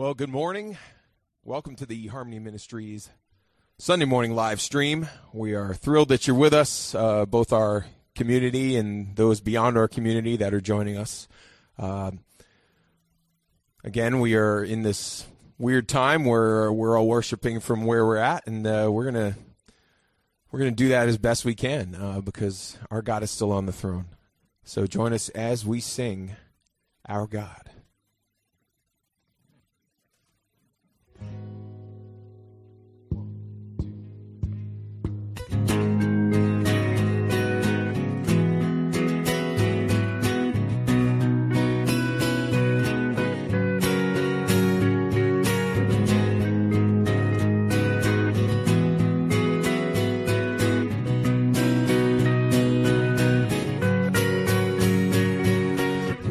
Well, good morning. Welcome to the Harmony Ministries Sunday morning live stream. We are thrilled that you're with us, uh, both our community and those beyond our community that are joining us. Uh, again, we are in this weird time where we're all worshiping from where we're at, and uh, we're gonna we're gonna do that as best we can uh, because our God is still on the throne. So join us as we sing, "Our God."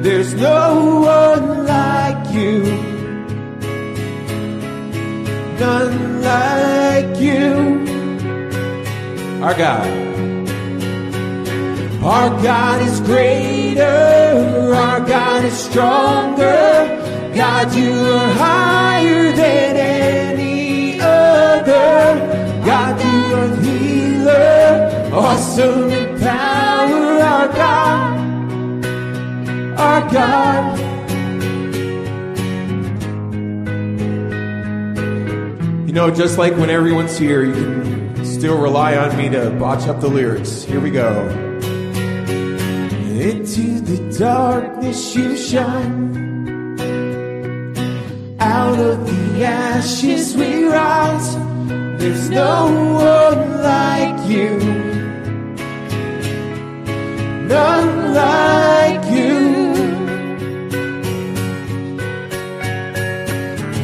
There's no one like you. None like you. Our God. Our God is greater. Our God is stronger. God, you are higher than any other. God, you are healer. Awesome in power. Our God our God. You know, just like when everyone's here, you can still rely on me to botch up the lyrics. Here we go. Into the darkness you shine. Out of the ashes we rise. There's no one like you. None like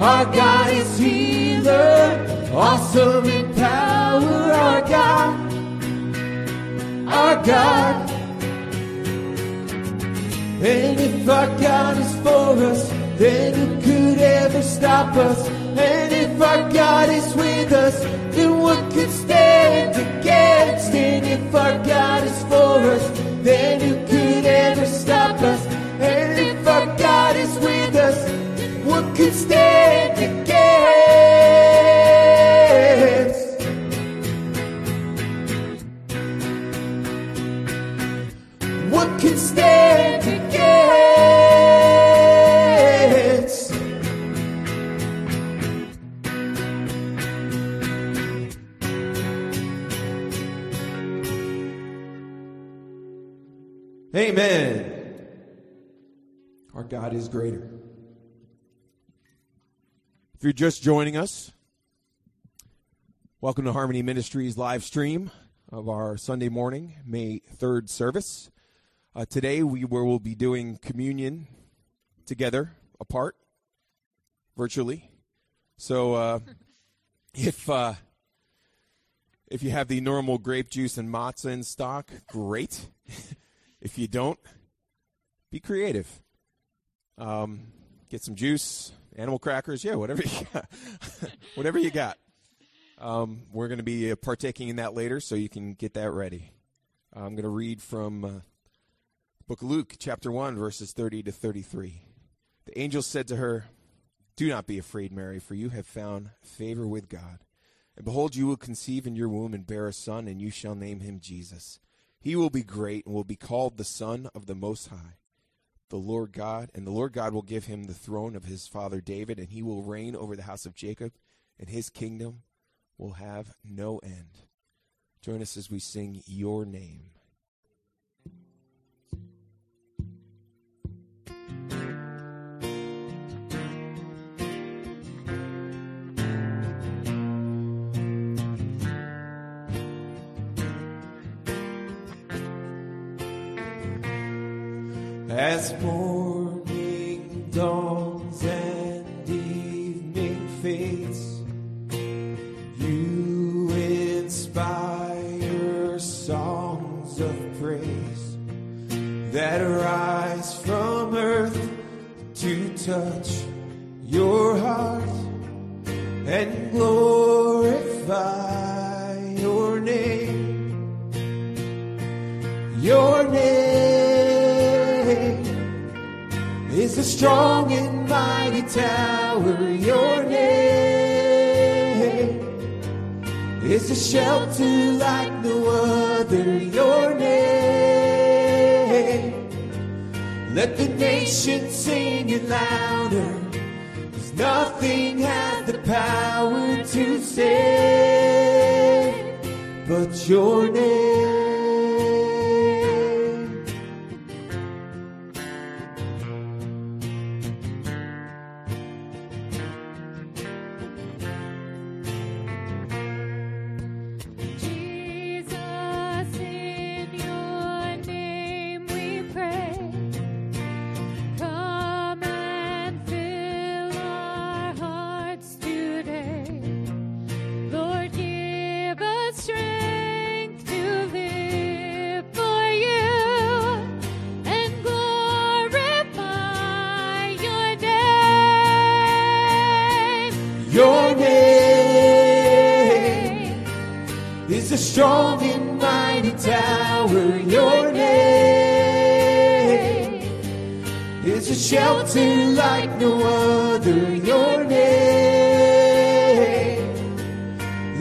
Our God is healer, awesome in power. Our God, our God. And if our God is for us, then who could ever stop us? And if our God is with us, then what could stand against? And if our God is for us, then who could ever stop us? And if our God is with us, can stand against? What can stand against? Amen. Our God is greater. If you're just joining us, welcome to Harmony Ministries live stream of our Sunday morning, May 3rd service. Uh, today we will be doing communion together, apart, virtually. So uh, if uh, if you have the normal grape juice and matzah in stock, great. If you don't, be creative. Um, get some juice, animal crackers, yeah, whatever you got. whatever you got. Um, we're going to be uh, partaking in that later, so you can get that ready. I'm going to read from uh, book of Luke, chapter 1, verses 30 to 33. The angel said to her, Do not be afraid, Mary, for you have found favor with God. And behold, you will conceive in your womb and bear a son, and you shall name him Jesus. He will be great and will be called the Son of the Most High. The Lord God, and the Lord God will give him the throne of his father David, and he will reign over the house of Jacob, and his kingdom will have no end. Join us as we sing Your Name. As morning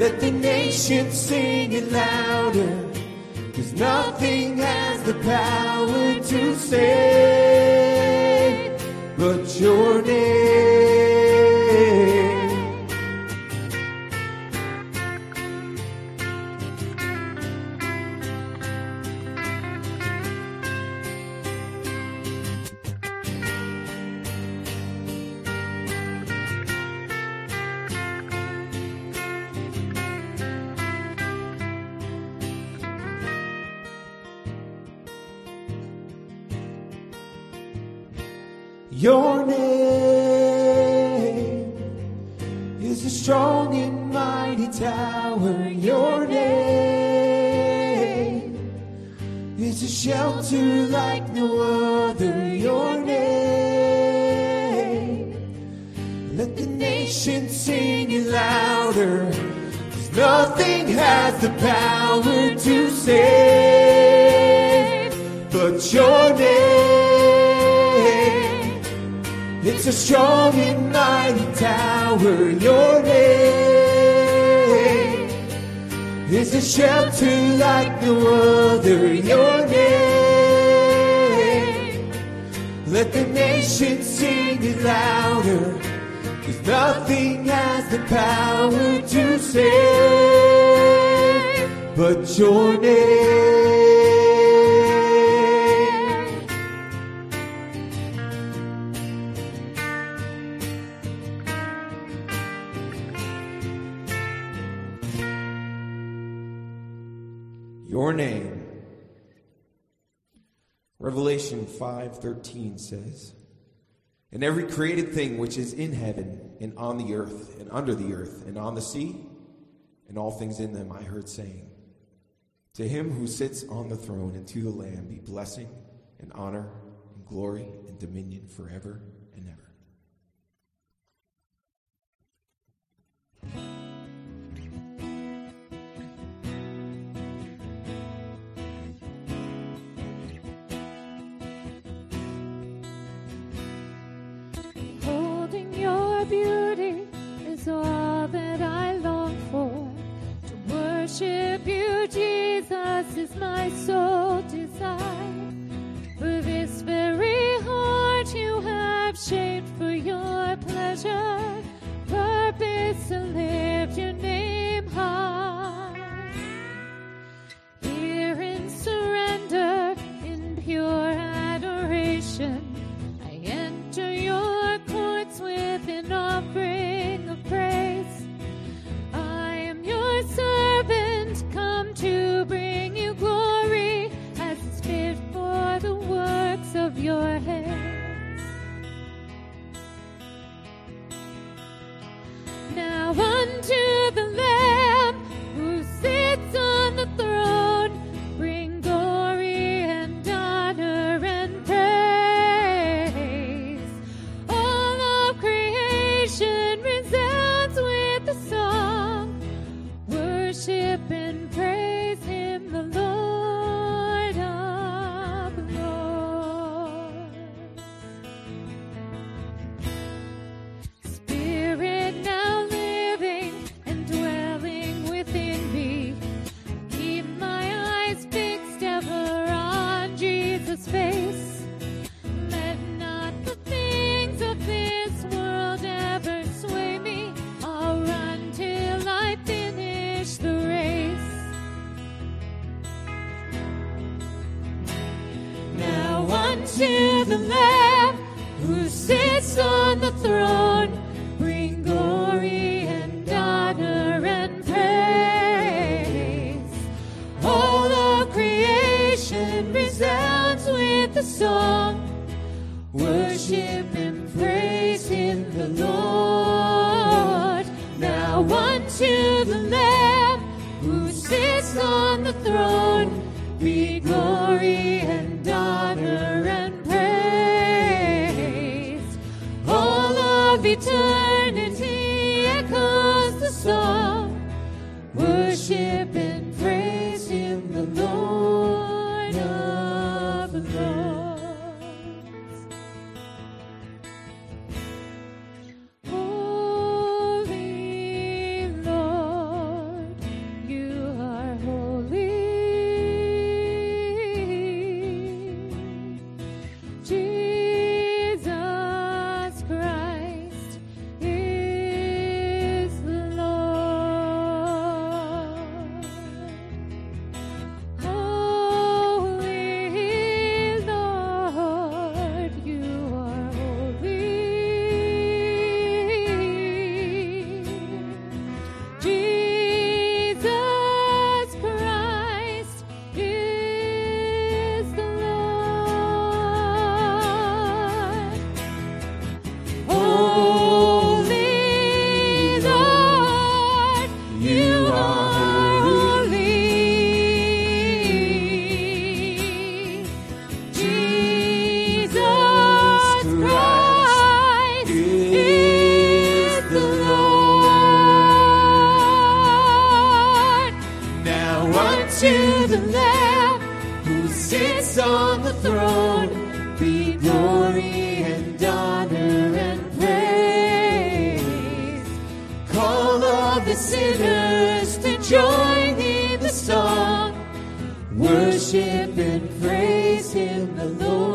Let the nation sing it louder. Cause nothing has the power to save but your name. 5:13 says, "And every created thing which is in heaven and on the earth and under the earth and on the sea and all things in them I heard saying, to him who sits on the throne and to the lamb be blessing and honor and glory and dominion forever." throne. Worship and praise Him, the Lord.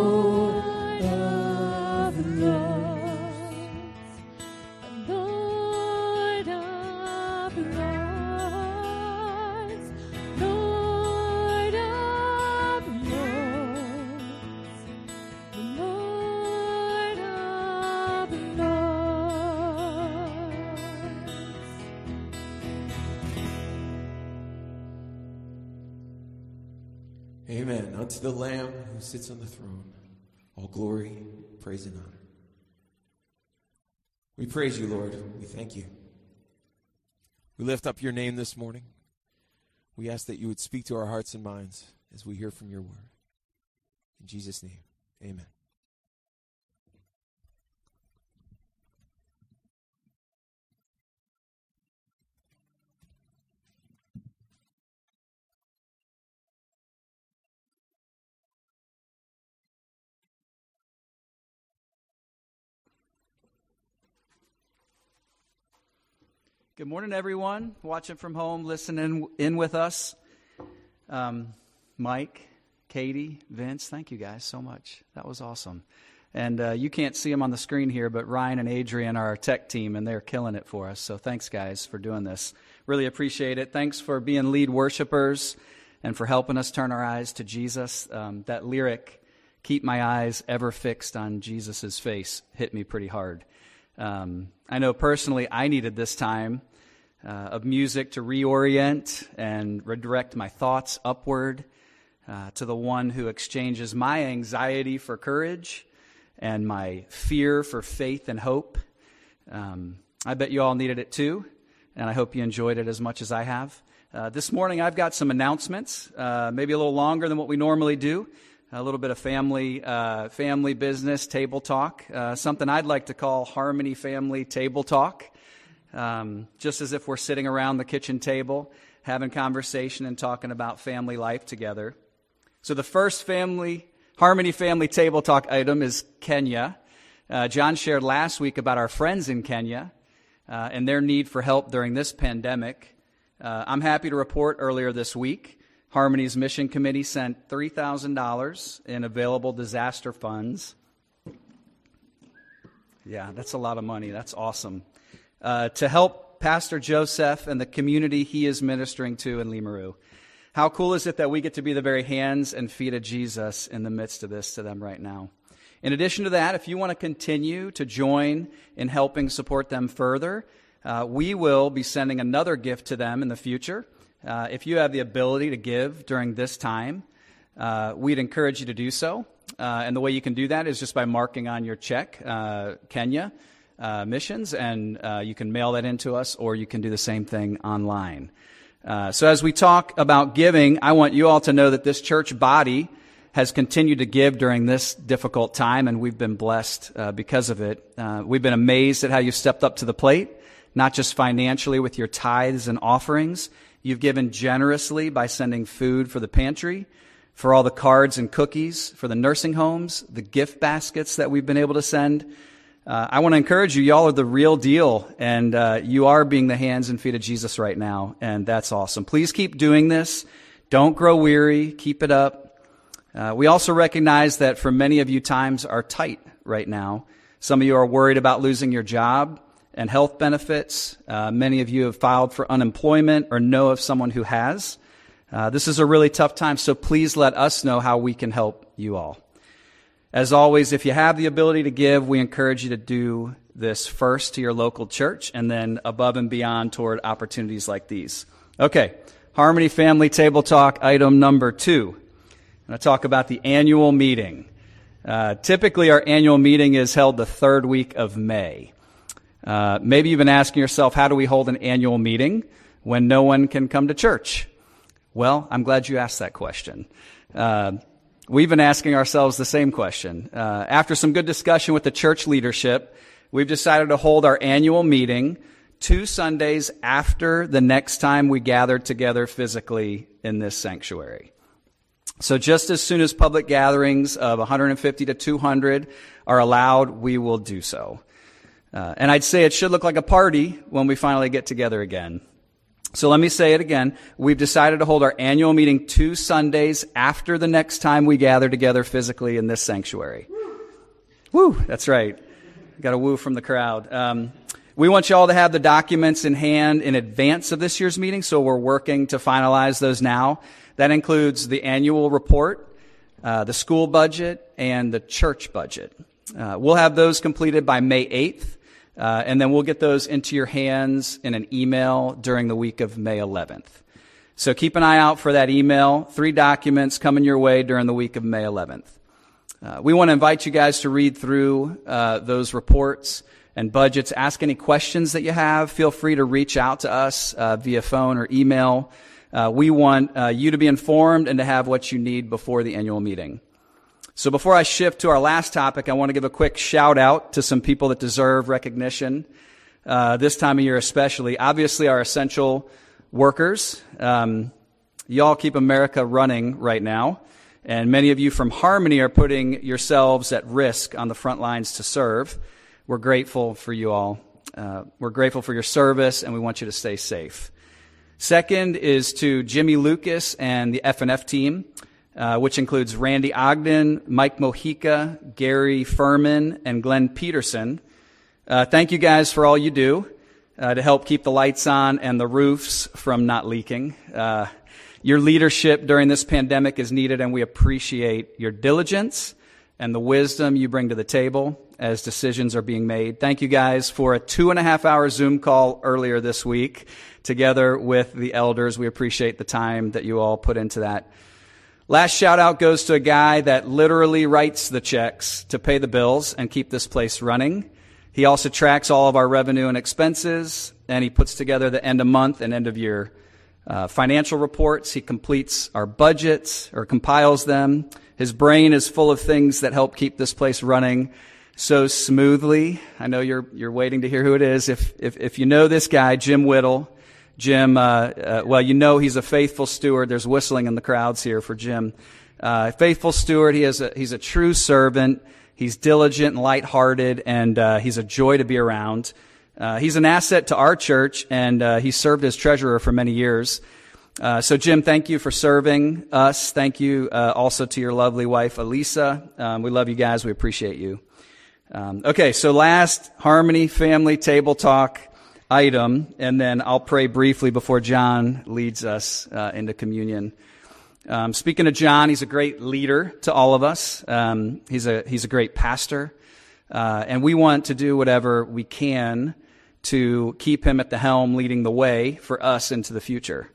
Sits on the throne, all glory, praise, and honor. We praise you, Lord. We thank you. We lift up your name this morning. We ask that you would speak to our hearts and minds as we hear from your word. In Jesus' name, amen. Good morning, everyone watching from home, listening in with us. Um, Mike, Katie, Vince, thank you guys so much. That was awesome. And uh, you can't see them on the screen here, but Ryan and Adrian are our tech team, and they're killing it for us. So thanks, guys, for doing this. Really appreciate it. Thanks for being lead worshipers and for helping us turn our eyes to Jesus. Um, that lyric, "Keep my eyes ever fixed on Jesus' face," hit me pretty hard. Um, I know personally I needed this time uh, of music to reorient and redirect my thoughts upward uh, to the one who exchanges my anxiety for courage and my fear for faith and hope. Um, I bet you all needed it too, and I hope you enjoyed it as much as I have. Uh, this morning I've got some announcements, uh, maybe a little longer than what we normally do a little bit of family uh, family business table talk, uh, something I'd like to call Harmony Family Table Talk, um, just as if we're sitting around the kitchen table having conversation and talking about family life together. So the first family Harmony Family Table Talk item is Kenya. Uh, John shared last week about our friends in Kenya uh, and their need for help during this pandemic. Uh, I'm happy to report earlier this week Harmony's Mission Committee sent $3,000 in available disaster funds. Yeah, that's a lot of money. That's awesome. Uh, to help Pastor Joseph and the community he is ministering to in Limuru. How cool is it that we get to be the very hands and feet of Jesus in the midst of this to them right now? In addition to that, if you want to continue to join in helping support them further, uh, we will be sending another gift to them in the future. Uh, if you have the ability to give during this time, uh, we'd encourage you to do so. Uh, and the way you can do that is just by marking on your check uh, Kenya uh, Missions, and uh, you can mail that in to us, or you can do the same thing online. so, as we talk about giving, I want you all to know that this church body has continued to give during this difficult time, and we've been blessed because of it. we've been amazed at how you've stepped up to the plate, not just financially with your tithes and offerings You've given generously by sending food for the pantry, for all the cards and cookies, for the nursing homes, the gift baskets that we've been able to send. Uh, I want to encourage you. Y'all are the real deal, and uh, you are being the hands and feet of Jesus right now, and that's awesome. Please keep doing this. Don't grow weary. Keep it up. Uh, we also recognize that for many of you, times are tight right now. Some of you are worried about losing your job and health benefits. Uh, many of you have filed for unemployment or know of someone who has. Uh, this is a really tough time, so please let us know how we can help you all. As always, if you have the ability to give, we encourage you to do this first to your local church and then above and beyond toward opportunities like these. Okay, Harmony Family Table Talk, item number two. I'm going to talk about the annual meeting. Uh, typically, our annual meeting is held the third week of May. Uh, maybe you've been asking yourself, how do we hold an annual meeting when no one can come to church? Well, I'm glad you asked that question. Uh, we've been asking ourselves the same question. Uh, after some good discussion with the church leadership, we've decided to hold our annual meeting two Sundays after the next time we gather together physically in this sanctuary. So just as soon as public gatherings of 150 to 200 are allowed, we will do so. Uh, and I'd say it should look like a party when we finally get together again. So let me say it again. We've decided to hold our annual meeting two Sundays after the next time we gather together physically in this sanctuary. Woo, that's right. Got a woo from the crowd. Um, we want you all to have the documents in hand in advance of this year's meeting, so we're working to finalize those now. That includes the annual report, uh, the school budget, and the church budget. Uh, we'll have those completed by May 8th. Uh, and then we'll get those into your hands in an email during the week of May 11th. So keep an eye out for that email. Three documents coming your way during the week of May 11th. Uh, we want to invite you guys to read through uh, those reports and budgets. Ask any questions that you have. Feel free to reach out to us uh, via phone or email. Uh, we want uh, you to be informed and to have what you need before the annual meeting. So before I shift to our last topic, I want to give a quick shout out to some people that deserve recognition uh, this time of year, especially. Obviously, our essential workers. Um, y'all keep America running right now. And many of you from Harmony are putting yourselves at risk on the front lines to serve. We're grateful for you all. Uh, we're grateful for your service, and we want you to stay safe. Second is to Jimmy Lucas and the FNF team, uh, which includes Randy Ogden, Mike Mojica, Gary Furman, and Glenn Peterson. Uh, thank you guys for all you do uh, to help keep the lights on and the roofs from not leaking. Uh, your leadership during this pandemic is needed, and we appreciate your diligence and the wisdom you bring to the table as decisions are being made. Thank you guys for a two and a half hour Zoom call earlier this week together with the elders. We appreciate the time that you all put into that. Last shout out goes to a guy that literally writes the checks to pay the bills and keep this place running. He also tracks all of our revenue and expenses, and he puts together the end of month and end of year uh, financial reports. He completes our budgets or compiles them. His brain is full of things that help keep this place running so smoothly. I know you're you're waiting to hear who it is. If if, if you know this guy, Jim Whittle, Jim, uh, uh, well, you know he's a faithful steward. There's whistling in the crowds here for Jim. Uh, faithful steward. He is a, he's a true servant. He's diligent and lighthearted, and uh, he's a joy to be around. Uh, he's an asset to our church, and uh, he served as treasurer for many years. so, Jim, thank you for serving us. Thank you also to your lovely wife, Elisa. Um, we love you guys. We appreciate you. Um, okay, so last Harmony Family Table Talk item, and then I'll pray briefly before John leads us uh, into communion. Um, speaking of John, he's a great leader to all of us. Um, he's a he's a great pastor, uh, and we want to do whatever we can to keep him at the helm, leading the way for us into the future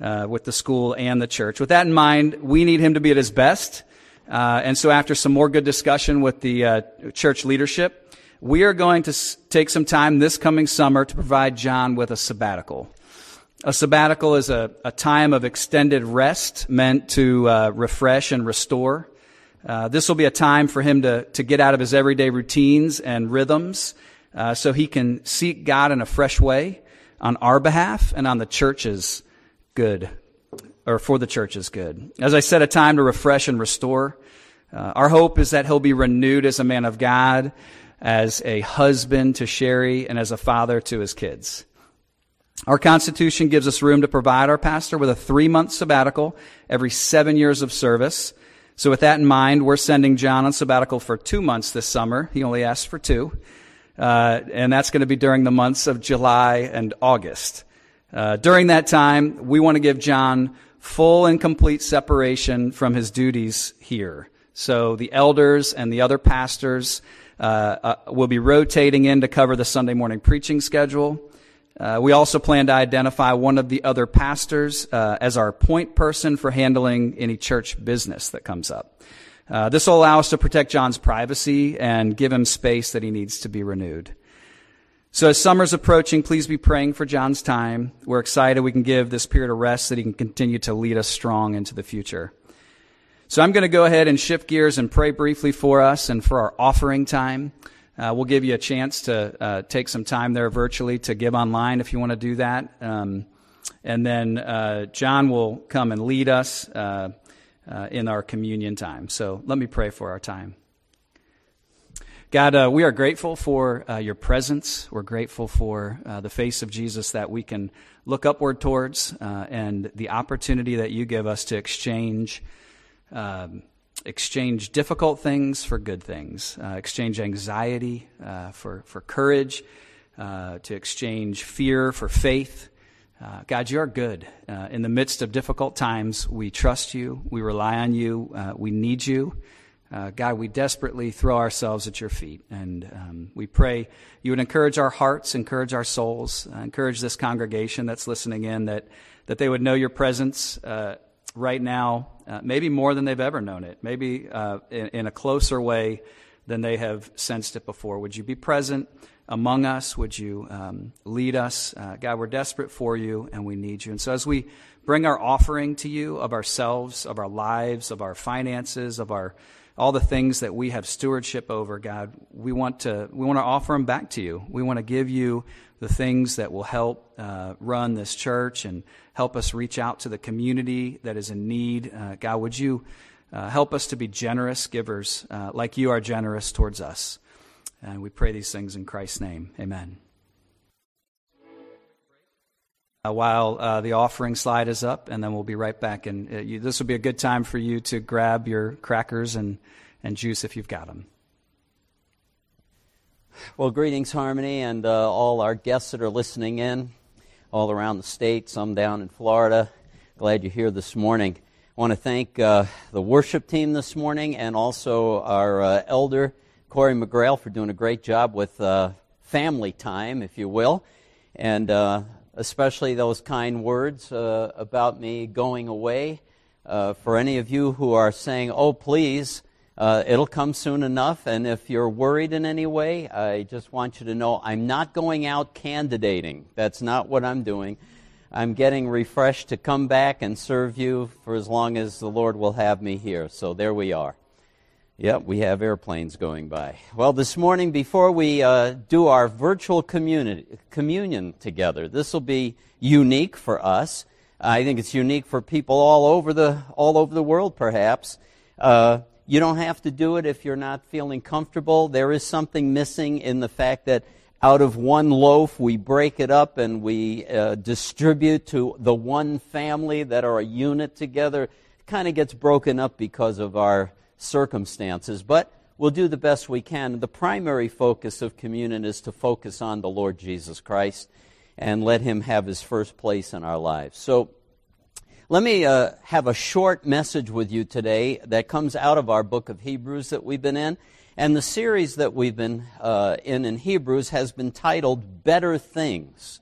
uh, with the school and the church. With that in mind, we need him to be at his best. Uh, and so, after some more good discussion with the uh, church leadership, we are going to take some time this coming summer to provide John with a sabbatical. A sabbatical is a, a time of extended rest meant to uh, refresh and restore. Uh, this will be a time for him to, to get out of his everyday routines and rhythms uh, so he can seek God in a fresh way on our behalf and on the church's good, or for the church's good. As I said, a time to refresh and restore. Uh, our hope is that he'll be renewed as a man of God as a husband to Sherry, and as a father to his kids. Our Constitution gives us room to provide our pastor with a three month sabbatical every seven years of service. So with that in mind, we're sending John on sabbatical for two months this summer. He only asked for two. Uh, and that's going to be during the months of July and August. Uh, during that time, we want to give John full and complete separation from his duties here. So the elders and the other pastors uh, uh, we'll be rotating in to cover the Sunday morning preaching schedule. Uh, we also plan to identify one of the other pastors uh, as our point person for handling any church business that comes up. Uh, this will allow us to protect John's privacy and give him space that he needs to be renewed. So as summer's approaching, please be praying for John's time. We're excited we can give this period of rest so that he can continue to lead us strong into the future. So I'm going to go ahead and shift gears and pray briefly for us and for our offering time. Uh, we'll give you a chance to uh, take some time there virtually to give online if you want to do that. Um, and then uh, John will come and lead us uh, uh, in our communion time. So let me pray for our time. God, uh, we are grateful for your presence. We're grateful for the face of Jesus that we can look upward towards and the opportunity that you give us to exchange um, exchange difficult things for good things, uh, exchange anxiety uh, for, for courage, uh, to exchange fear for faith. Uh, God, you are good. Uh, in the midst of difficult times, we trust you, we rely on you, uh, we need you. God, we desperately throw ourselves at your feet, and um, we pray you would encourage our hearts, encourage our souls, encourage this congregation that's listening in, that, that they would know your presence right now, uh, maybe more than they've ever known it, maybe uh, in, in, a closer way than they have sensed it before. Would you be present among us? Would you um, lead us? Uh, God, we're desperate for you, and we need you. And so as we bring our offering to you of ourselves, of our lives, of our finances, of our all the things that we have stewardship over, God, we want to we want to offer them back to you. We want to give you the things that will help uh, run this church and help us reach out to the community that is in need. Uh, God, would you uh, help us to be generous givers, uh, like you are generous towards us? And we pray these things in Christ's name. Amen. Uh, while uh, the offering slide is up, and then we'll be right back. And uh, you, this will be a good time for you to grab your crackers and, and juice if you've got them. Well, greetings, Harmony, and uh, all our guests that are listening in all around the state, some down in Florida. Glad you're here this morning. I want to thank uh, the worship team this morning and also our uh, elder, Corey McGrail, for doing a great job with family time, if you will. And especially those kind words uh, about me going away. Uh, for any of you who are saying, oh, please, uh, it'll come soon enough. And if you're worried in any way, I just want you to know I'm not going out candidating. That's not what I'm doing. I'm getting refreshed to come back and serve you for as long as the Lord will have me here. So there we are. Yep, we have airplanes going by. Well, this morning, before we uh, do our virtual communion together, this will be unique for us. I think it's unique for people all over the all over the world, perhaps. Uh, you don't have to do it if you're not feeling comfortable. There is something missing in the fact that out of one loaf we break it up and we uh, distribute to the one family that are a unit together. It kind of gets broken up because of our circumstances, but we'll do the best we can. The primary focus of communion is to focus on the Lord Jesus Christ and let Him have His first place in our lives. So, let me uh, have a short message with you today that comes out of our book of Hebrews that we've been in. And the series that we've been uh, in in Hebrews has been titled Better Things.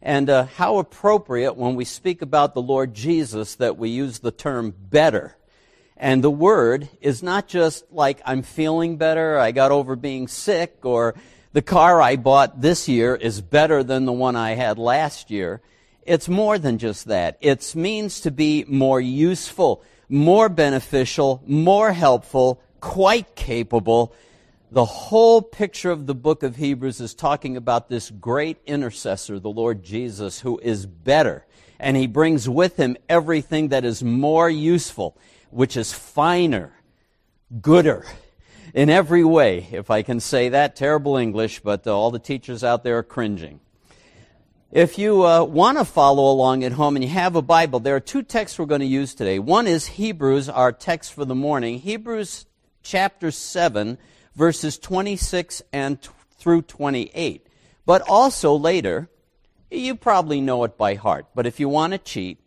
And uh, how appropriate when we speak about the Lord Jesus that we use the term better. And the word is not just like I'm feeling better, I got over being sick, or the car I bought this year is better than the one I had last year. It's more than just that. It means to be more useful, more beneficial, more helpful, quite capable. The whole picture of the book of Hebrews is talking about this great intercessor, the Lord Jesus, who is better. And he brings with him everything that is more useful which is finer, gooder in every way, if I can say that. Terrible English, but uh, all the teachers out there are cringing. If you uh, want to follow along at home and you have a Bible, there are two texts we're going to use today. One is Hebrews, our text for the morning. Hebrews chapter 7, verses 26 and t- through 28. But also later, you probably know it by heart, but if you want to cheat,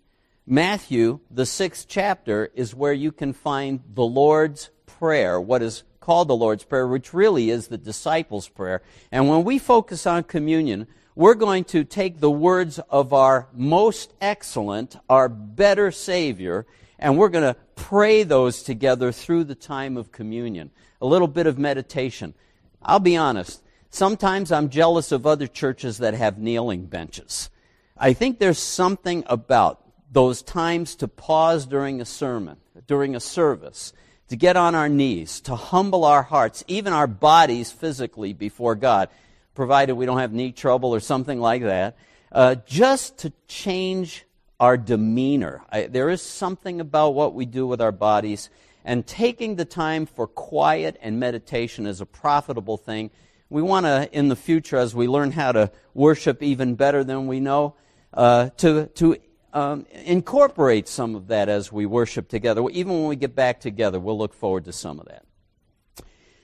Matthew, the sixth chapter, is where you can find the Lord's Prayer, what is called the Lord's Prayer, which really is the disciples' prayer. And when we focus on communion, we're going to take the words of our most excellent, our better Savior, and we're going to pray those together through the time of communion. A little bit of meditation. I'll be honest, sometimes I'm jealous of other churches that have kneeling benches. I think there's something about those times to pause during a sermon, during a service, to get on our knees, to humble our hearts, even our bodies physically before God, provided we don't have knee trouble or something like that, uh, just to change our demeanor. I, there is something about what we do with our bodies, and taking the time for quiet and meditation is a profitable thing. We want to, in the future, as we learn how to worship even better than we know, uh, to, to um, incorporate some of that as we worship together. Even when we get back together, we'll look forward to some of that.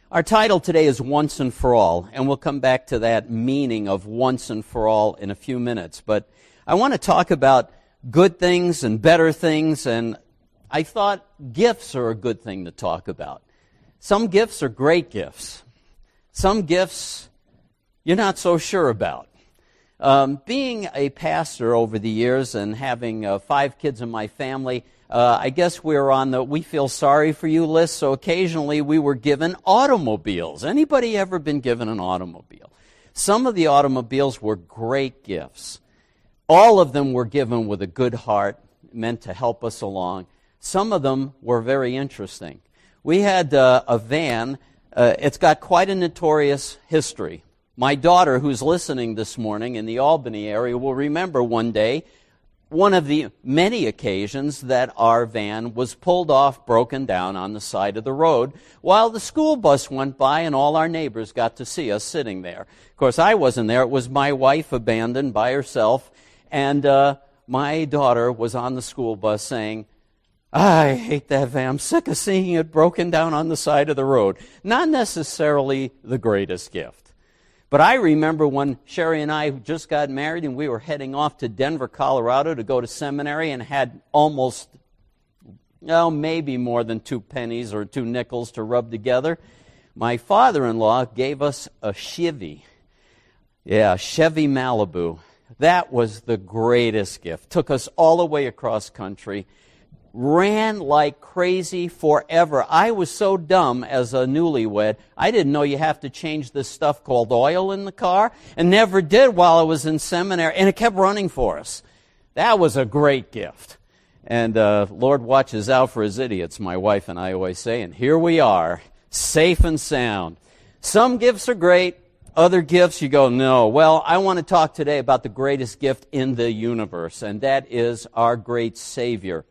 Our title today is Once and For All, and we'll come back to that meaning of once and for all in a few minutes. But I want to talk about good things and better things, and I thought gifts are a good thing to talk about. Some gifts are great gifts. Some gifts you're not so sure about. Um, being a pastor over the years and having uh, five kids in my family, uh, I guess we are on the we feel sorry for you list. So occasionally we were given automobiles. Anybody ever been given an automobile? Some of the automobiles were great gifts. All of them were given with a good heart, meant to help us along. Some of them were very interesting. We had uh, a van. Uh, it's got quite a notorious history. My daughter, who's listening this morning in the Albany area, will remember one day one of the many occasions that our van was pulled off, broken down on the side of the road, while the school bus went by and all our neighbors got to see us sitting there. Of course, I wasn't there. It was my wife abandoned by herself, and uh, my daughter was on the school bus saying, I hate that van. I'm sick of seeing it broken down on the side of the road. Not necessarily the greatest gift. But I remember when Sherry and I just got married and we were heading off to Denver, Colorado to go to seminary and had almost, well, maybe more than two pennies or two nickels to rub together. My father in law gave us a Chevy. Yeah, Chevy Malibu. That was the greatest gift. Took us all the way across country ran like crazy forever. I was so dumb as a newlywed. I didn't know you have to change this stuff called oil in the car, and never did while I was in seminary, and it kept running for us. That was a great gift. And uh, Lord watches out for his idiots, my wife and I always say, and here we are, safe and sound. Some gifts are great, other gifts you go, no. Well, I want to talk today about the greatest gift in the universe, and that is our great Savior.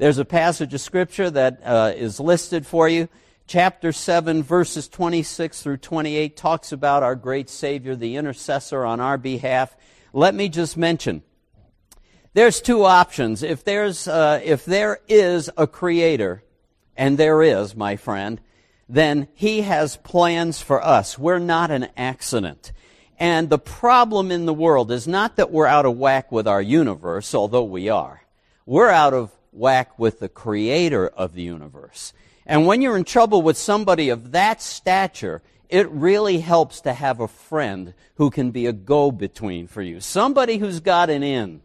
There's a passage of Scripture that uh, is listed for you. Chapter 7, verses 26 through 28 talks about our great Savior, the intercessor on our behalf. Let me just mention there's two options. If, there's, uh, if there is a creator, and there is, my friend, then he has plans for us. We're not an accident. And the problem in the world is not that we're out of whack with our universe, although we are. We're out of whack with the creator of the universe. And when you're in trouble with somebody of that stature, it really helps to have a friend who can be a go between for you. Somebody who's got an in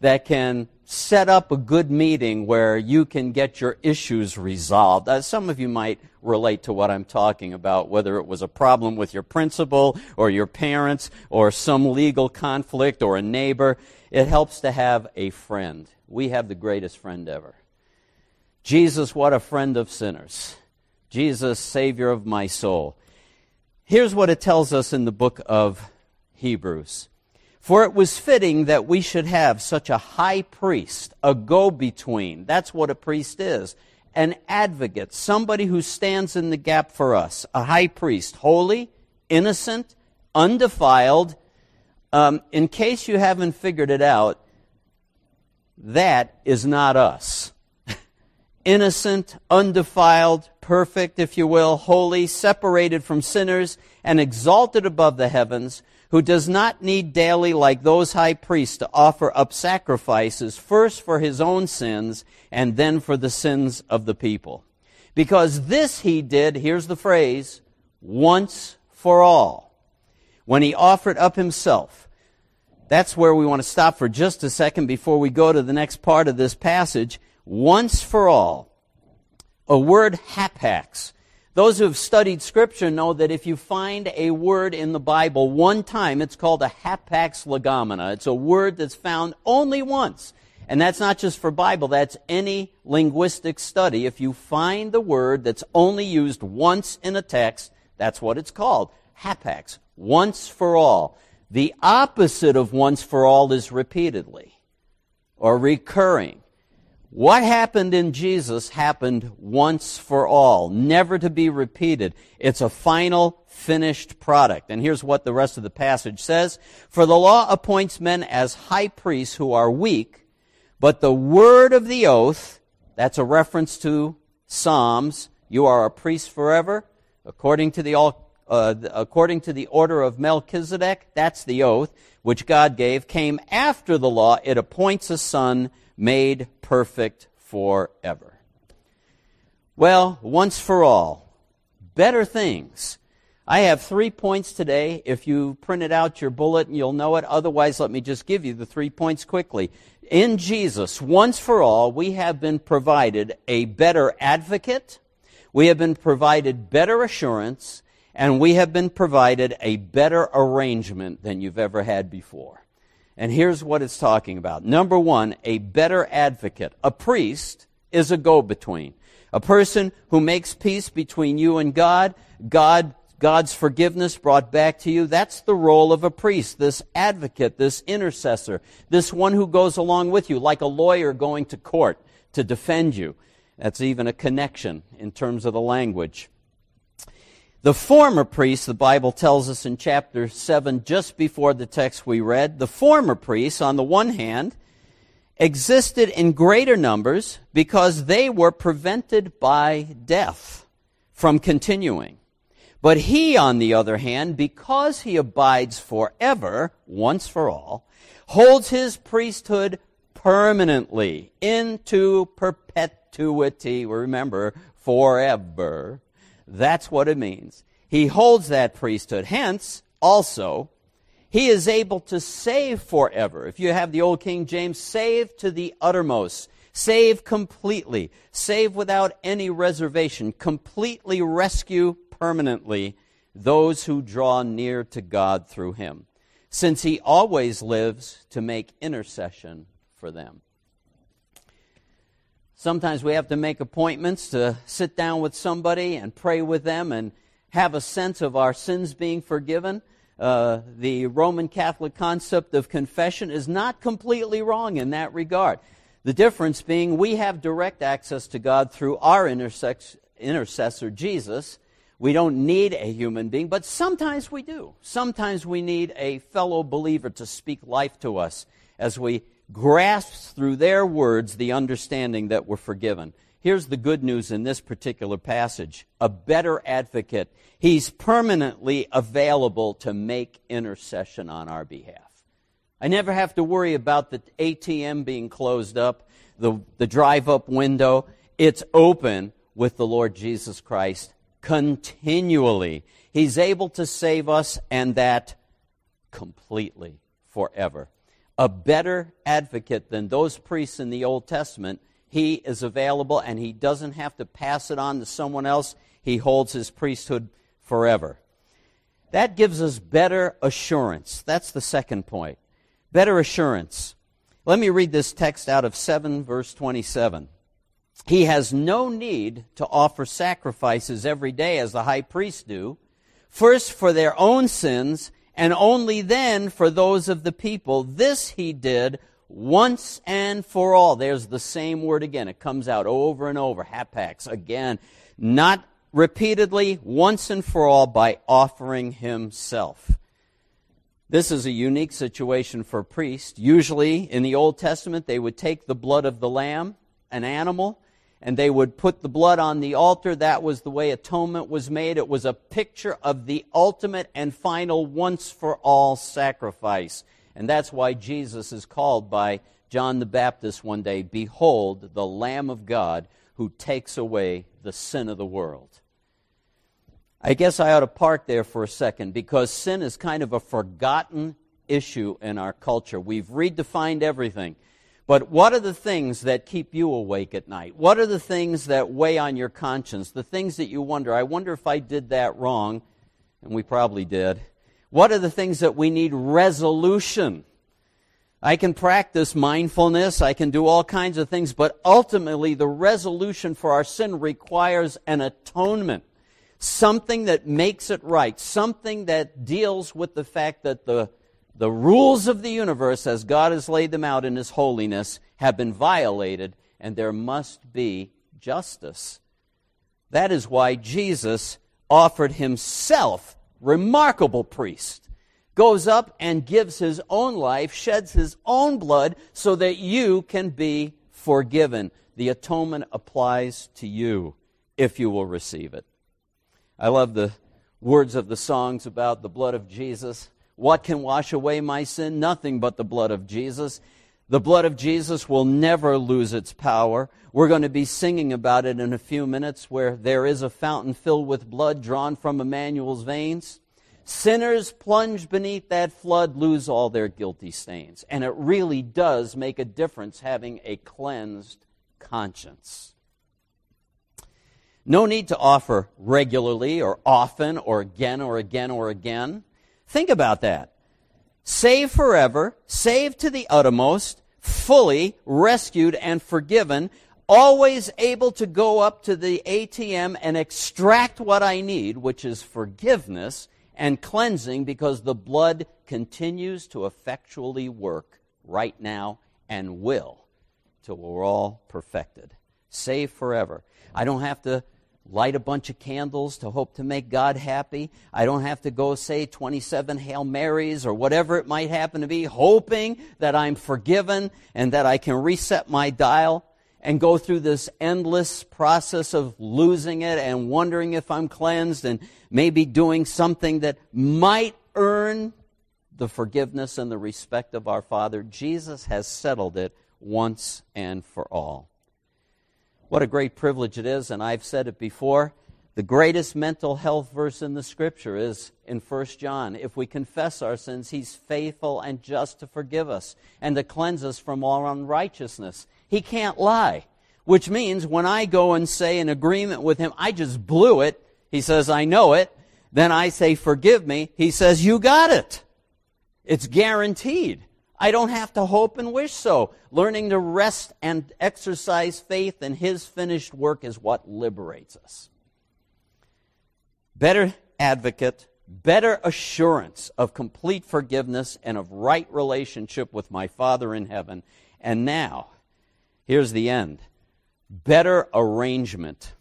that can set up a good meeting where you can get your issues resolved. Uh, some of you might relate to what I'm talking about, whether it was a problem with your principal or your parents or some legal conflict or a neighbor. It helps to have a friend we have the greatest friend ever. Jesus, what a friend of sinners. Jesus, Savior of my soul. Here's what it tells us in the book of Hebrews. For it was fitting that we should have such a high priest, a go between. That's what a priest is. An advocate, somebody who stands in the gap for us. A high priest, holy, innocent, undefiled. Um, in case you haven't figured it out, that is not us. Innocent, undefiled, perfect, if you will, holy, separated from sinners, and exalted above the heavens, who does not need daily, like those high priests, to offer up sacrifices, first for his own sins, and then for the sins of the people. Because this he did, here's the phrase, once for all, when he offered up himself that's where we want to stop for just a second before we go to the next part of this passage. Once for all. A word hapax. Those who have studied scripture know that if you find a word in the Bible one time, it's called a hapax legomena. It's a word that's found only once. And that's not just for Bible, that's any linguistic study. If you find the word that's only used once in a text, that's what it's called. Hapax. Once for all. The opposite of once for all is repeatedly or recurring. What happened in Jesus happened once for all, never to be repeated. It's a final, finished product. And here's what the rest of the passage says. For the law appoints men as high priests who are weak, but the word of the oath, that's a reference to Psalms, you are a priest forever, according to the uh, according to the order of Melchizedek, that's the oath which God gave, came after the law. It appoints a son made perfect forever. Well, once for all, better things. I have three points today. If you printed out your bulletin, you'll know it. Otherwise, let me just give you the three points quickly. In Jesus, once for all, we have been provided a better advocate, we have been provided better assurance, and we have been provided a better arrangement than you've ever had before. And here's what it's talking about. Number one, a better advocate. A priest is a go between. A person who makes peace between you and God, God, God's forgiveness brought back to you. That's the role of a priest, this advocate, this intercessor, this one who goes along with you, like a lawyer going to court to defend you. That's even a connection in terms of the language. The former priest, the Bible tells us in chapter 7, just before the text we read, the former priests, on the one hand, existed in greater numbers because they were prevented by death from continuing. But he, on the other hand, because he abides forever, once for all, holds his priesthood permanently into perpetuity. Remember, forever. That's what it means. He holds that priesthood. Hence, also, he is able to save forever. If you have the old King James, save to the uttermost, save completely, save without any reservation, completely rescue permanently those who draw near to God through him, since he always lives to make intercession for them. Sometimes we have to make appointments to sit down with somebody and pray with them and have a sense of our sins being forgiven. Uh, the Roman Catholic concept of confession is not completely wrong in that regard. The difference being we have direct access to God through our intercessor, Jesus. We don't need a human being, but sometimes we do. Sometimes we need a fellow believer to speak life to us as we grasps through their words the understanding that we're forgiven. Here's the good news in this particular passage a better advocate. He's permanently available to make intercession on our behalf. I never have to worry about the ATM being closed up, the, the drive up window. It's open with the Lord Jesus Christ continually. He's able to save us, and that completely forever a better advocate than those priests in the Old Testament. He is available and he doesn't have to pass it on to someone else. He holds his priesthood forever. That gives us better assurance. That's the second point. Better assurance. Let me read this text out of 7 verse 27. He has no need to offer sacrifices every day as the high priests do, first for their own sins and only then for those of the people. This he did once and for all. There's the same word again. It comes out over and over. Hapax again. Not repeatedly, once and for all by offering himself. This is a unique situation for a priest. Usually in the Old Testament, they would take the blood of the lamb, an animal, and they would put the blood on the altar. That was the way atonement was made. It was a picture of the ultimate and final once for all sacrifice. And that's why Jesus is called by John the Baptist one day, Behold, the Lamb of God who takes away the sin of the world. I guess I ought to park there for a second because sin is kind of a forgotten issue in our culture. We've redefined everything. But what are the things that keep you awake at night? What are the things that weigh on your conscience? The things that you wonder, I wonder if I did that wrong, and we probably did. What are the things that we need resolution? I can practice mindfulness, I can do all kinds of things, but ultimately the resolution for our sin requires an atonement. Something that makes it right, something that deals with the fact that the the rules of the universe, as God has laid them out in His holiness, have been violated, and there must be justice. That is why Jesus offered Himself, remarkable priest, goes up and gives His own life, sheds His own blood, so that you can be forgiven. The atonement applies to you if you will receive it. I love the words of the songs about the blood of Jesus. What can wash away my sin? Nothing but the blood of Jesus. The blood of Jesus will never lose its power. We're going to be singing about it in a few minutes where there is a fountain filled with blood drawn from Emmanuel's veins. Sinners plunged beneath that flood lose all their guilty stains. And it really does make a difference having a cleansed conscience. No need to offer regularly or often or again or again or again. Think about that. Saved forever, saved to the uttermost, fully rescued and forgiven, always able to go up to the ATM and extract what I need, which is forgiveness and cleansing because the blood continues to effectually work right now and will till we're all perfected. Saved forever. I don't have to light a bunch of candles to hope to make God happy. I don't have to go say 27 Hail Marys or whatever it might happen to be, hoping that I'm forgiven and that I can reset my dial and go through this endless process of losing it and wondering if I'm cleansed and maybe doing something that might earn the forgiveness and the respect of our Father. Jesus has settled it once and for all. What a great privilege it is, and I've said it before. The greatest mental health verse in the scripture is in 1 John. If we confess our sins, he's faithful and just to forgive us and to cleanse us from all unrighteousness. He can't lie, which means when I go and say in agreement with him, I just blew it, he says, I know it. Then I say, forgive me. He says, you got it. It's guaranteed. I don't have to hope and wish so. Learning to rest and exercise faith in His finished work is what liberates us. Better advocate, better assurance of complete forgiveness and of right relationship with my Father in heaven. And now, here's the end better arrangement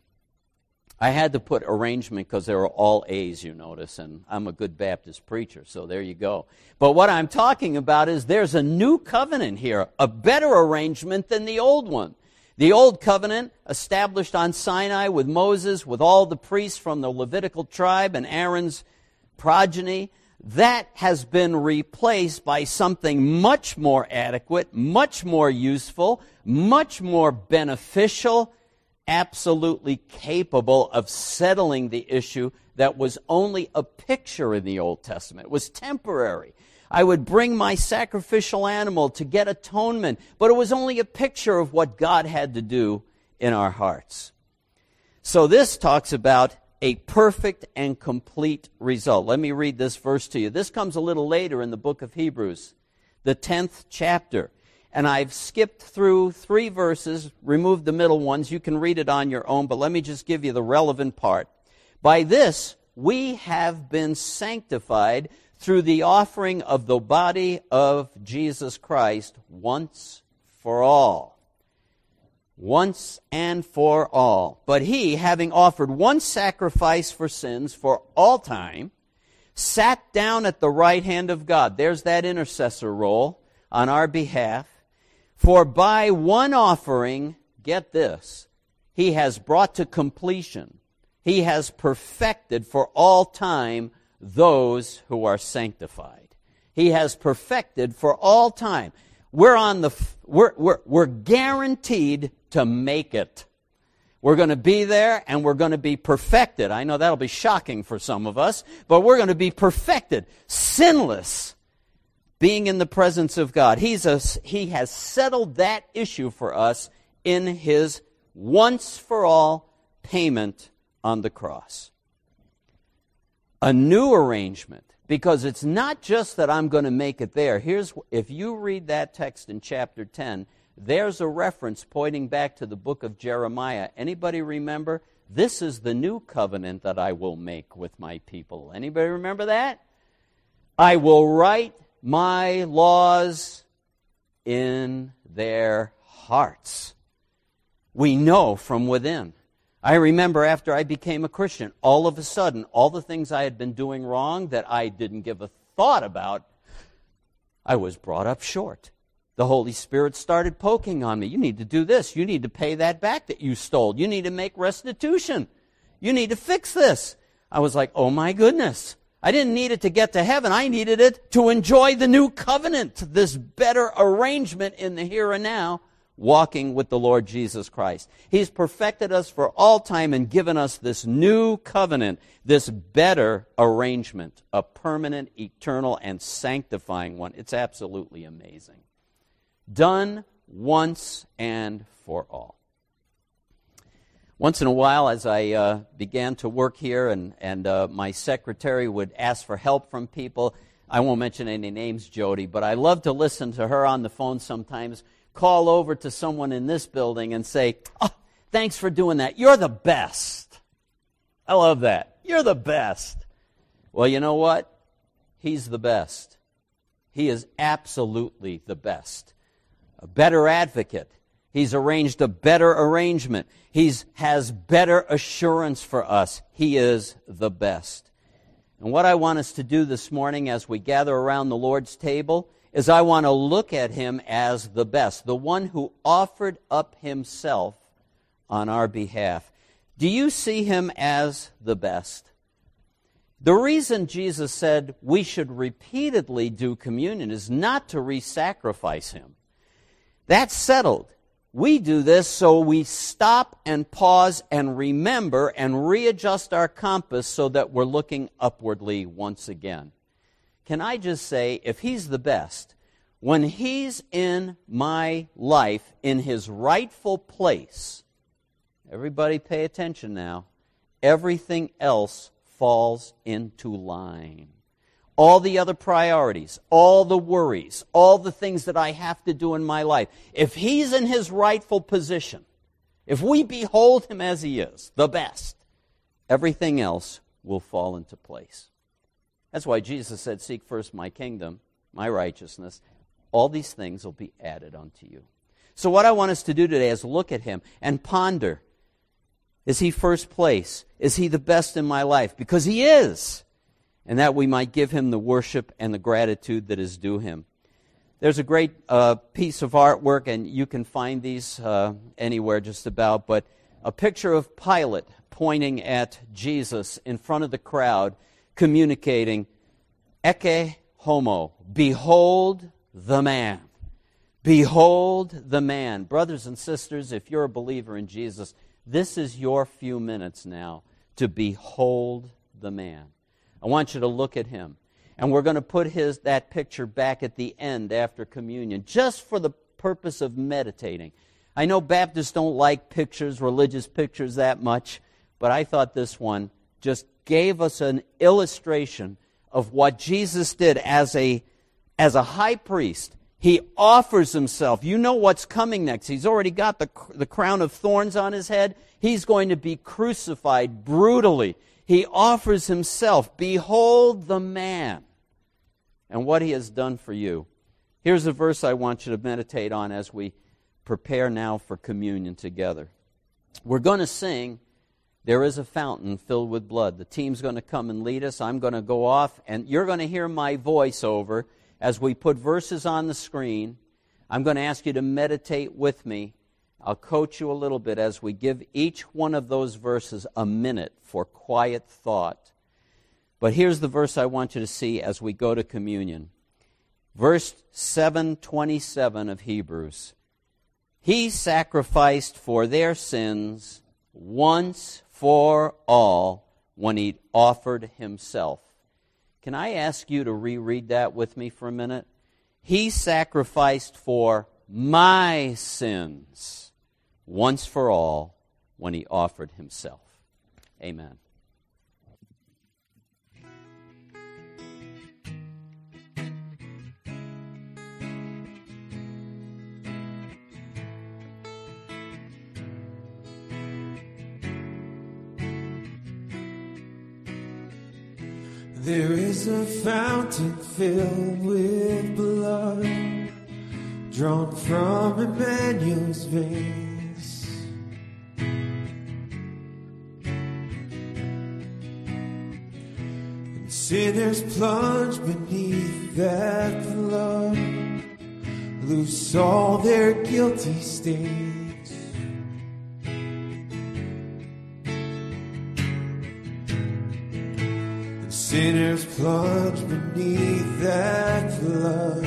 I had to put arrangement because they were all A's, you notice, and I'm a good Baptist preacher, so there you go. But what I'm talking about is there's a new covenant here, a better arrangement than the old one. The old covenant, established on Sinai with Moses, with all the priests from the Levitical tribe and Aaron's progeny, that has been replaced by something much more adequate, much more useful, much more beneficial, absolutely capable of settling the issue that was only a picture in the Old Testament. It was temporary. I would bring my sacrificial animal to get atonement, but it was only a picture of what God had to do in our hearts. So this talks about a perfect and complete result. Let me read this verse to you. This comes a little later in the book of Hebrews, the 10th chapter and I've skipped through three verses, removed the middle ones. You can read it on your own, but let me just give you the relevant part. By this, we have been sanctified through the offering of the body of Jesus Christ once for all. Once and for all. But he, having offered one sacrifice for sins for all time, sat down at the right hand of God. There's that intercessor role on our behalf for by one offering, get this, he has brought to completion, he has perfected for all time those who are sanctified. He has perfected for all time. We're on the, we're, we're, we're guaranteed to make it. We're going to be there and we're going to be perfected. I know that'll be shocking for some of us, but we're going to be perfected, sinless, being in the presence of God. He's a, he has settled that issue for us in his once for all payment on the cross. A new arrangement because it's not just that I'm going to make it there. Here's if you read that text in chapter 10, there's a reference pointing back to the book of Jeremiah. Anybody remember? This is the new covenant that I will make with my people. Anybody remember that? I will write my laws in their hearts. We know from within. I remember after I became a Christian, all of a sudden, all the things I had been doing wrong that I didn't give a thought about, I was brought up short. The Holy Spirit started poking on me. You need to do this. You need to pay that back that you stole. You need to make restitution. You need to fix this. I was like, oh my goodness. I didn't need it to get to heaven. I needed it to enjoy the new covenant, this better arrangement in the here and now, walking with the Lord Jesus Christ. He's perfected us for all time and given us this new covenant, this better arrangement, a permanent, eternal, and sanctifying one. It's absolutely amazing. Done once and for all. Once in a while, as I uh, began to work here, and, and uh, my secretary would ask for help from people. I won't mention any names, Jody, but I love to listen to her on the phone sometimes, call over to someone in this building and say, oh, Thanks for doing that. You're the best. I love that. You're the best. Well, you know what? He's the best. He is absolutely the best. A better advocate He's arranged a better arrangement. He has better assurance for us. He is the best. And what I want us to do this morning as we gather around the Lord's table is I want to look at him as the best, the one who offered up himself on our behalf. Do you see him as the best? The reason Jesus said we should repeatedly do communion is not to re sacrifice him. That's settled. We do this so we stop and pause and remember and readjust our compass so that we're looking upwardly once again. Can I just say, if He's the best, when He's in my life in His rightful place, everybody pay attention now, everything else falls into line all the other priorities, all the worries, all the things that I have to do in my life, if he's in his rightful position, if we behold him as he is, the best, everything else will fall into place. That's why Jesus said, Seek first my kingdom, my righteousness. All these things will be added unto you. So, what I want us to do today is look at him and ponder Is he first place? Is he the best in my life? Because he is and that we might give him the worship and the gratitude that is due him. There's a great uh, piece of artwork, and you can find these uh, anywhere just about, but a picture of Pilate pointing at Jesus in front of the crowd, communicating, Ecce homo, behold the man. Behold the man. Brothers and sisters, if you're a believer in Jesus, this is your few minutes now to behold the man. I want you to look at him. And we're going to put his, that picture back at the end after communion, just for the purpose of meditating. I know Baptists don't like pictures, religious pictures, that much, but I thought this one just gave us an illustration of what Jesus did as a, as a high priest. He offers himself. You know what's coming next. He's already got the, the crown of thorns on his head. He's going to be crucified brutally he offers himself. Behold the man and what he has done for you. Here's a verse I want you to meditate on as we prepare now for communion together. We're going to sing, There is a Fountain Filled with Blood. The team's going to come and lead us. I'm going to go off, and you're going to hear my voice over as we put verses on the screen. I'm going to ask you to meditate with me I'll coach you a little bit as we give each one of those verses a minute for quiet thought. But here's the verse I want you to see as we go to communion. Verse 727 of Hebrews. He sacrificed for their sins once for all when he offered himself. Can I ask you to reread that with me for a minute? He sacrificed for my sins once for all when he offered himself. Amen. There is a fountain filled with blood drawn from Emmanuel's veins. Sinners plunge beneath that flood, lose all their guilty stains. And Sinners plunge beneath that flood.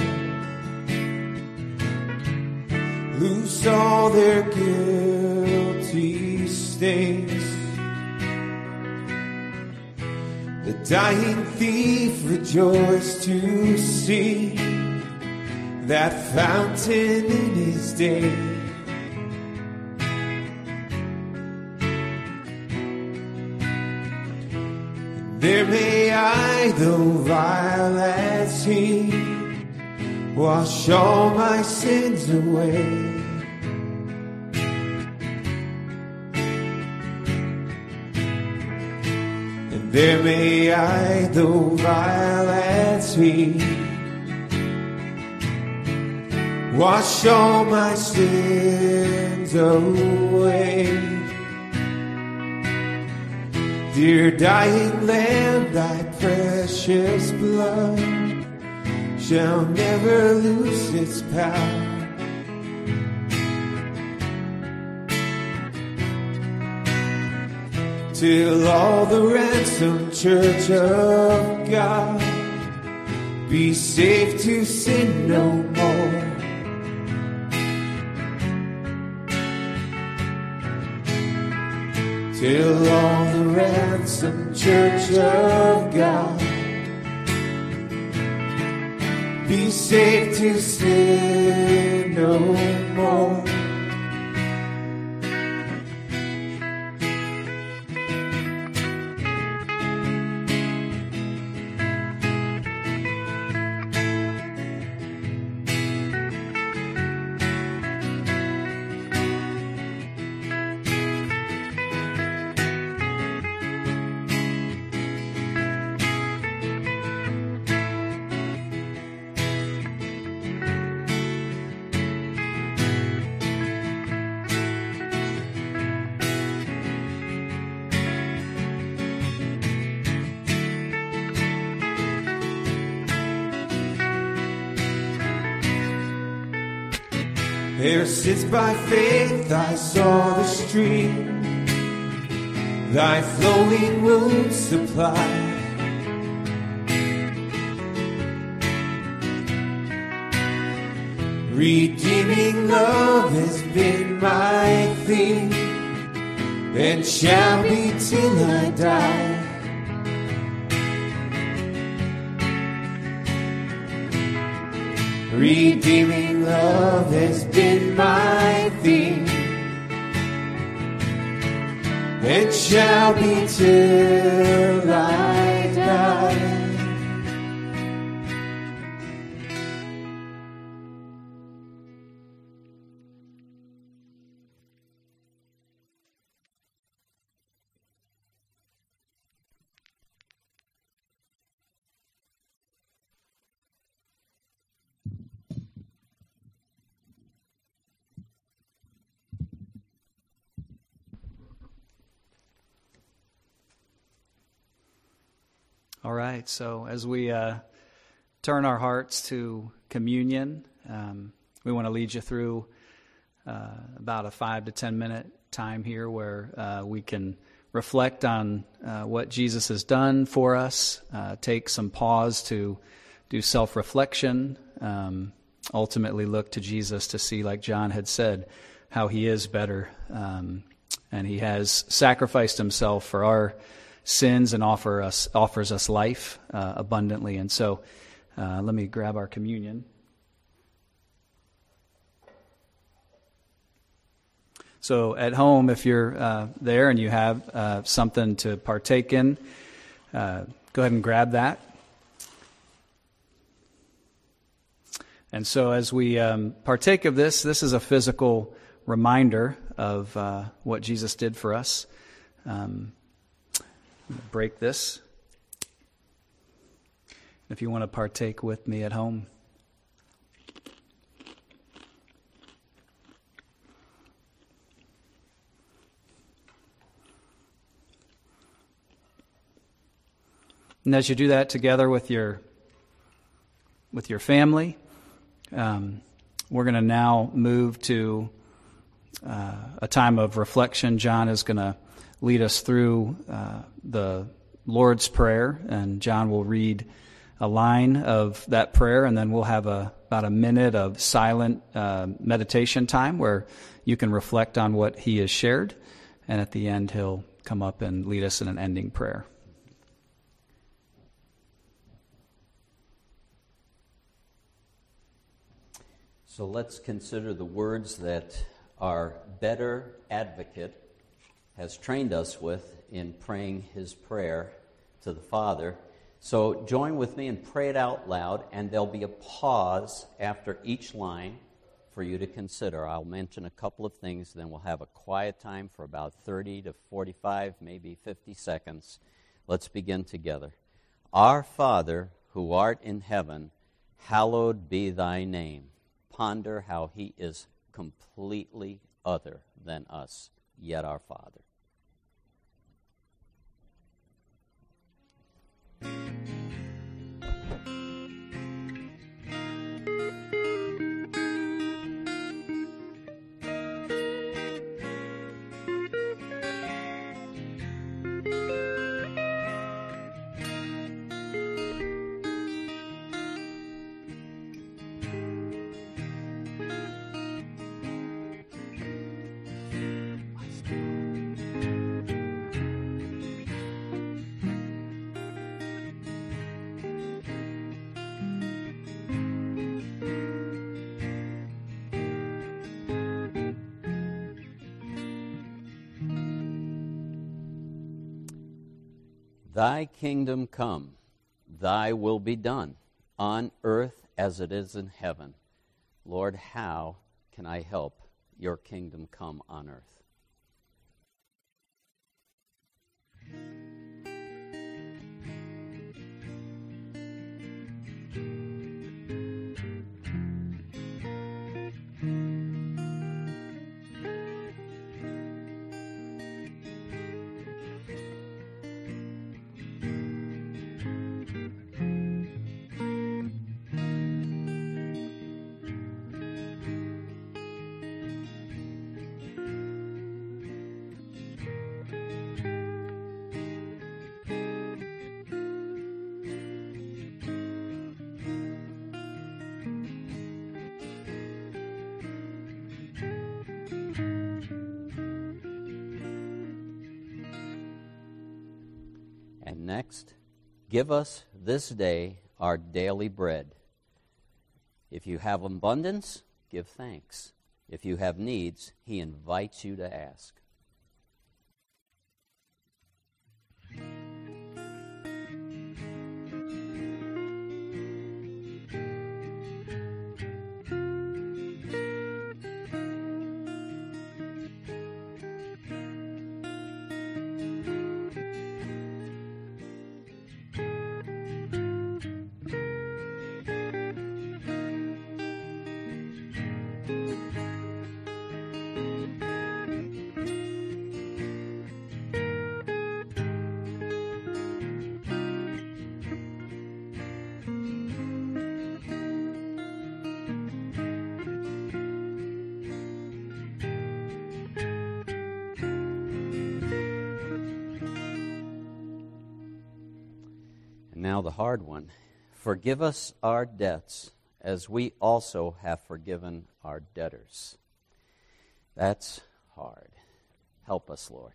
Loose all their guilty stains. The dying thief rejoiced to see that fountain in his day. There may I, though vile as he, wash all my sins away. There may I, though vile as he, wash all my sins away. Dear dying lamb, thy precious blood shall never lose its power. Till all the ransomed church of God be safe to sin no more. till all the ransomed church of God be safe to sin no more. By faith I saw the stream, thy flowing wounds supply. Redeeming love has been my theme, and shall be till I die. Redeeming love has been my theme and shall be till I die. All right, so as we uh, turn our hearts to communion, um, we want to lead you through uh, about a five to ten minute time here where uh, we can reflect on uh, what Jesus has done for us, uh, take some pause to do self reflection, um, ultimately look to Jesus to see, like John had said, how he is better. Um, and he has sacrificed himself for our sins and offer us, offers us life uh, abundantly. And so uh, let me grab our communion. So at home, if you're uh, there and you have uh, something to partake in, uh, go ahead and grab that. And so as we um, partake of this, this is a physical reminder of uh, what Jesus did for us. Um, break this. If you want to partake with me at home, And as you do that together with your with your family, um, we're going to now move to uh, a time of reflection. John is going to lead us through uh, the Lord's Prayer, and John will read a line of that prayer, and then we'll have a, about a minute of silent uh, meditation time where you can reflect on what he has shared, and at the end, he'll come up and lead us in an ending prayer. So let's consider the words that our better advocate has trained us with in praying his prayer to the Father. So join with me and pray it out loud, and there'll be a pause after each line for you to consider. I'll mention a couple of things, then we'll have a quiet time for about 30 to 45, maybe 50 seconds. Let's begin together. Our Father, who art in heaven, hallowed be thy name ponder how he is completely other than us, yet our Father. Thy kingdom come, thy will be done, on earth as it is in heaven. Lord, how can I help your kingdom come on earth? Next, give us this day our daily bread. If you have abundance, give thanks. If you have needs, he invites you to ask. Forgive us our debts as we also have forgiven our debtors. That's hard. Help us, Lord.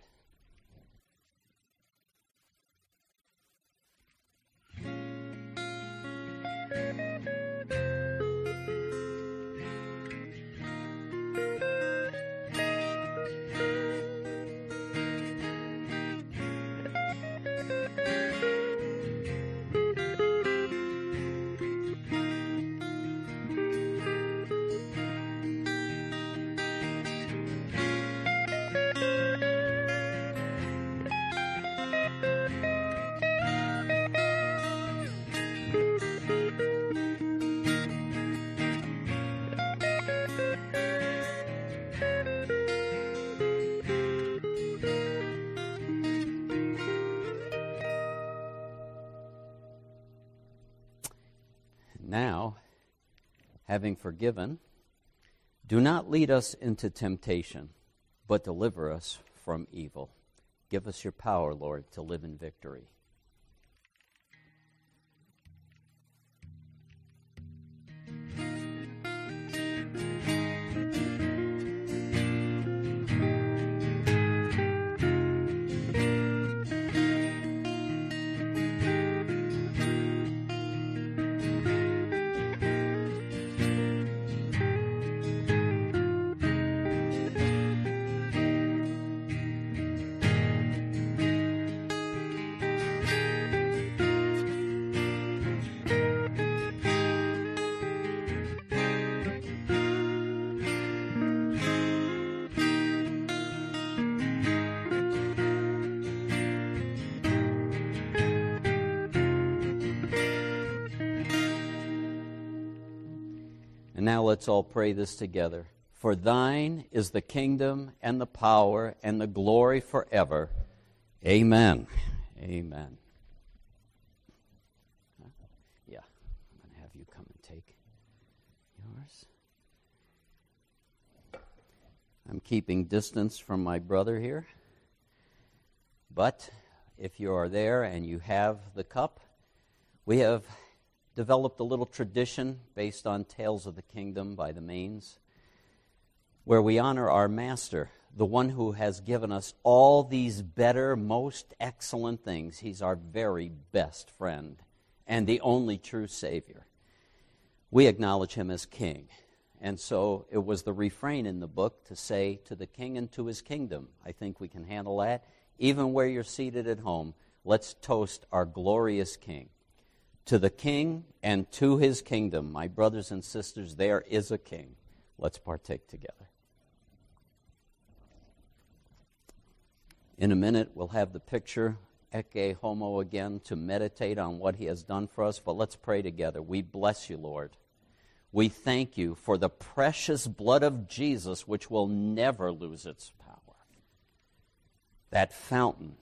Now, having forgiven, do not lead us into temptation, but deliver us from evil. Give us your power, Lord, to live in victory. Let's all pray this together. For thine is the kingdom and the power and the glory forever. Amen. Amen. Yeah, I'm going to have you come and take yours. I'm keeping distance from my brother here. But if you are there and you have the cup, we have developed a little tradition based on Tales of the Kingdom by the Mains, where we honor our Master, the one who has given us all these better, most excellent things. He's our very best friend and the only true Savior. We acknowledge him as King. And so it was the refrain in the book to say, To the King and to his kingdom. I think we can handle that. Even where you're seated at home, let's toast our glorious King to the king and to his kingdom. My brothers and sisters, there is a king. Let's partake together. In a minute, we'll have the picture, Ecce Homo, again to meditate on what he has done for us, but let's pray together. We bless you, Lord. We thank you for the precious blood of Jesus, which will never lose its power. That fountain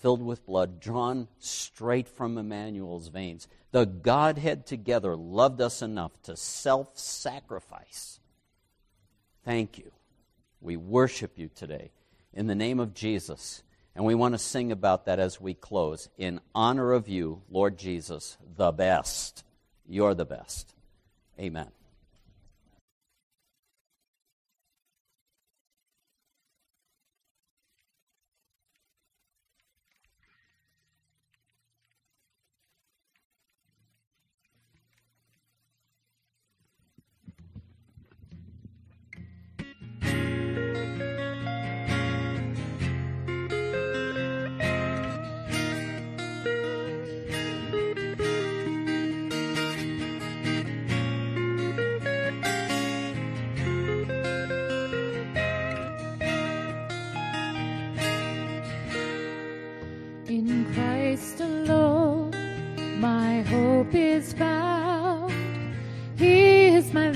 filled with blood, drawn straight from Emmanuel's veins. The Godhead together loved us enough to self sacrifice. Thank you. We worship you today in the name of Jesus. And we want to sing about that as we close. In honor of you, Lord Jesus, the best. You're the best. Amen.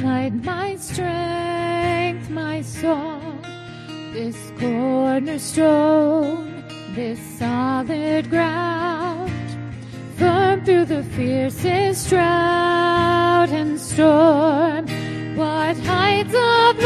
Light, my strength, my song. This cornerstone, this solid ground, firm through the fiercest drought and storm. What heights of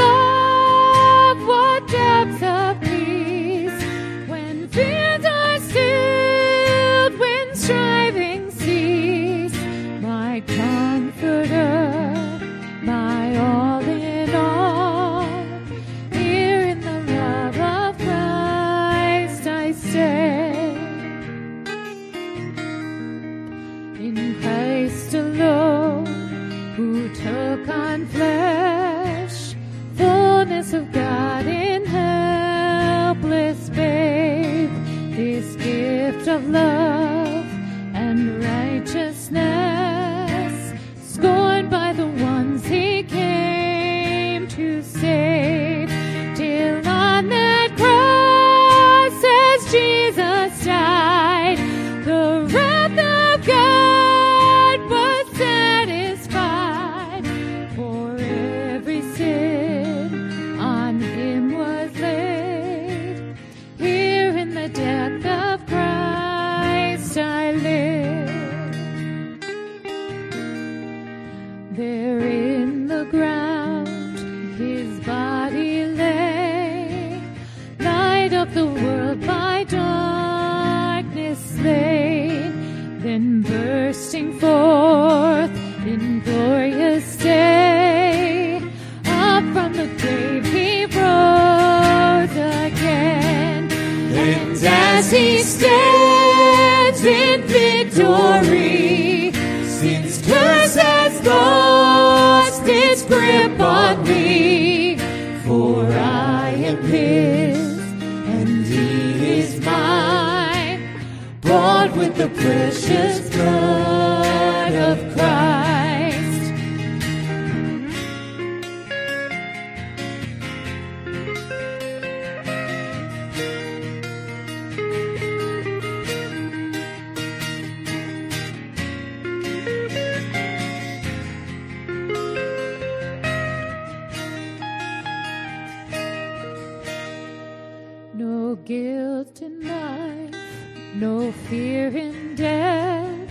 no fear in death.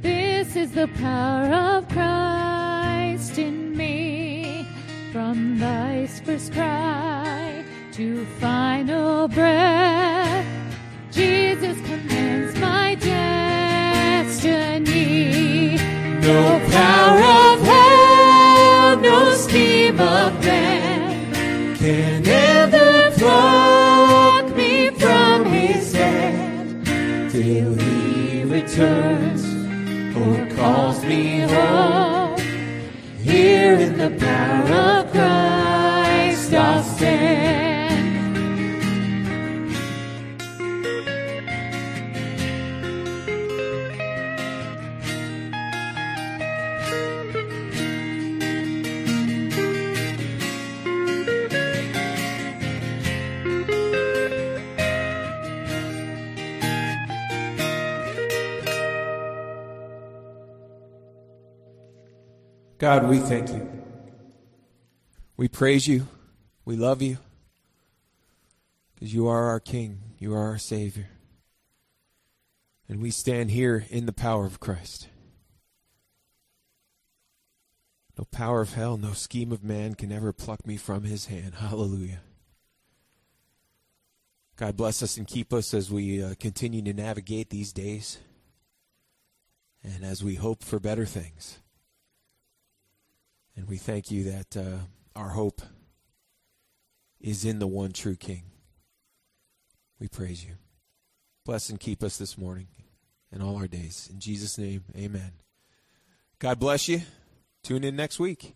This is the power of Christ in me. From life's first cry to final breath, returns or calls me home. Here in the power God, we thank you. We praise you. We love you. Because you are our King. You are our Savior. And we stand here in the power of Christ. No power of hell, no scheme of man can ever pluck me from his hand. Hallelujah. God bless us and keep us as we uh, continue to navigate these days and as we hope for better things. And we thank you that uh, our hope is in the one true King. We praise you. Bless and keep us this morning and all our days. In Jesus' name, amen. God bless you. Tune in next week.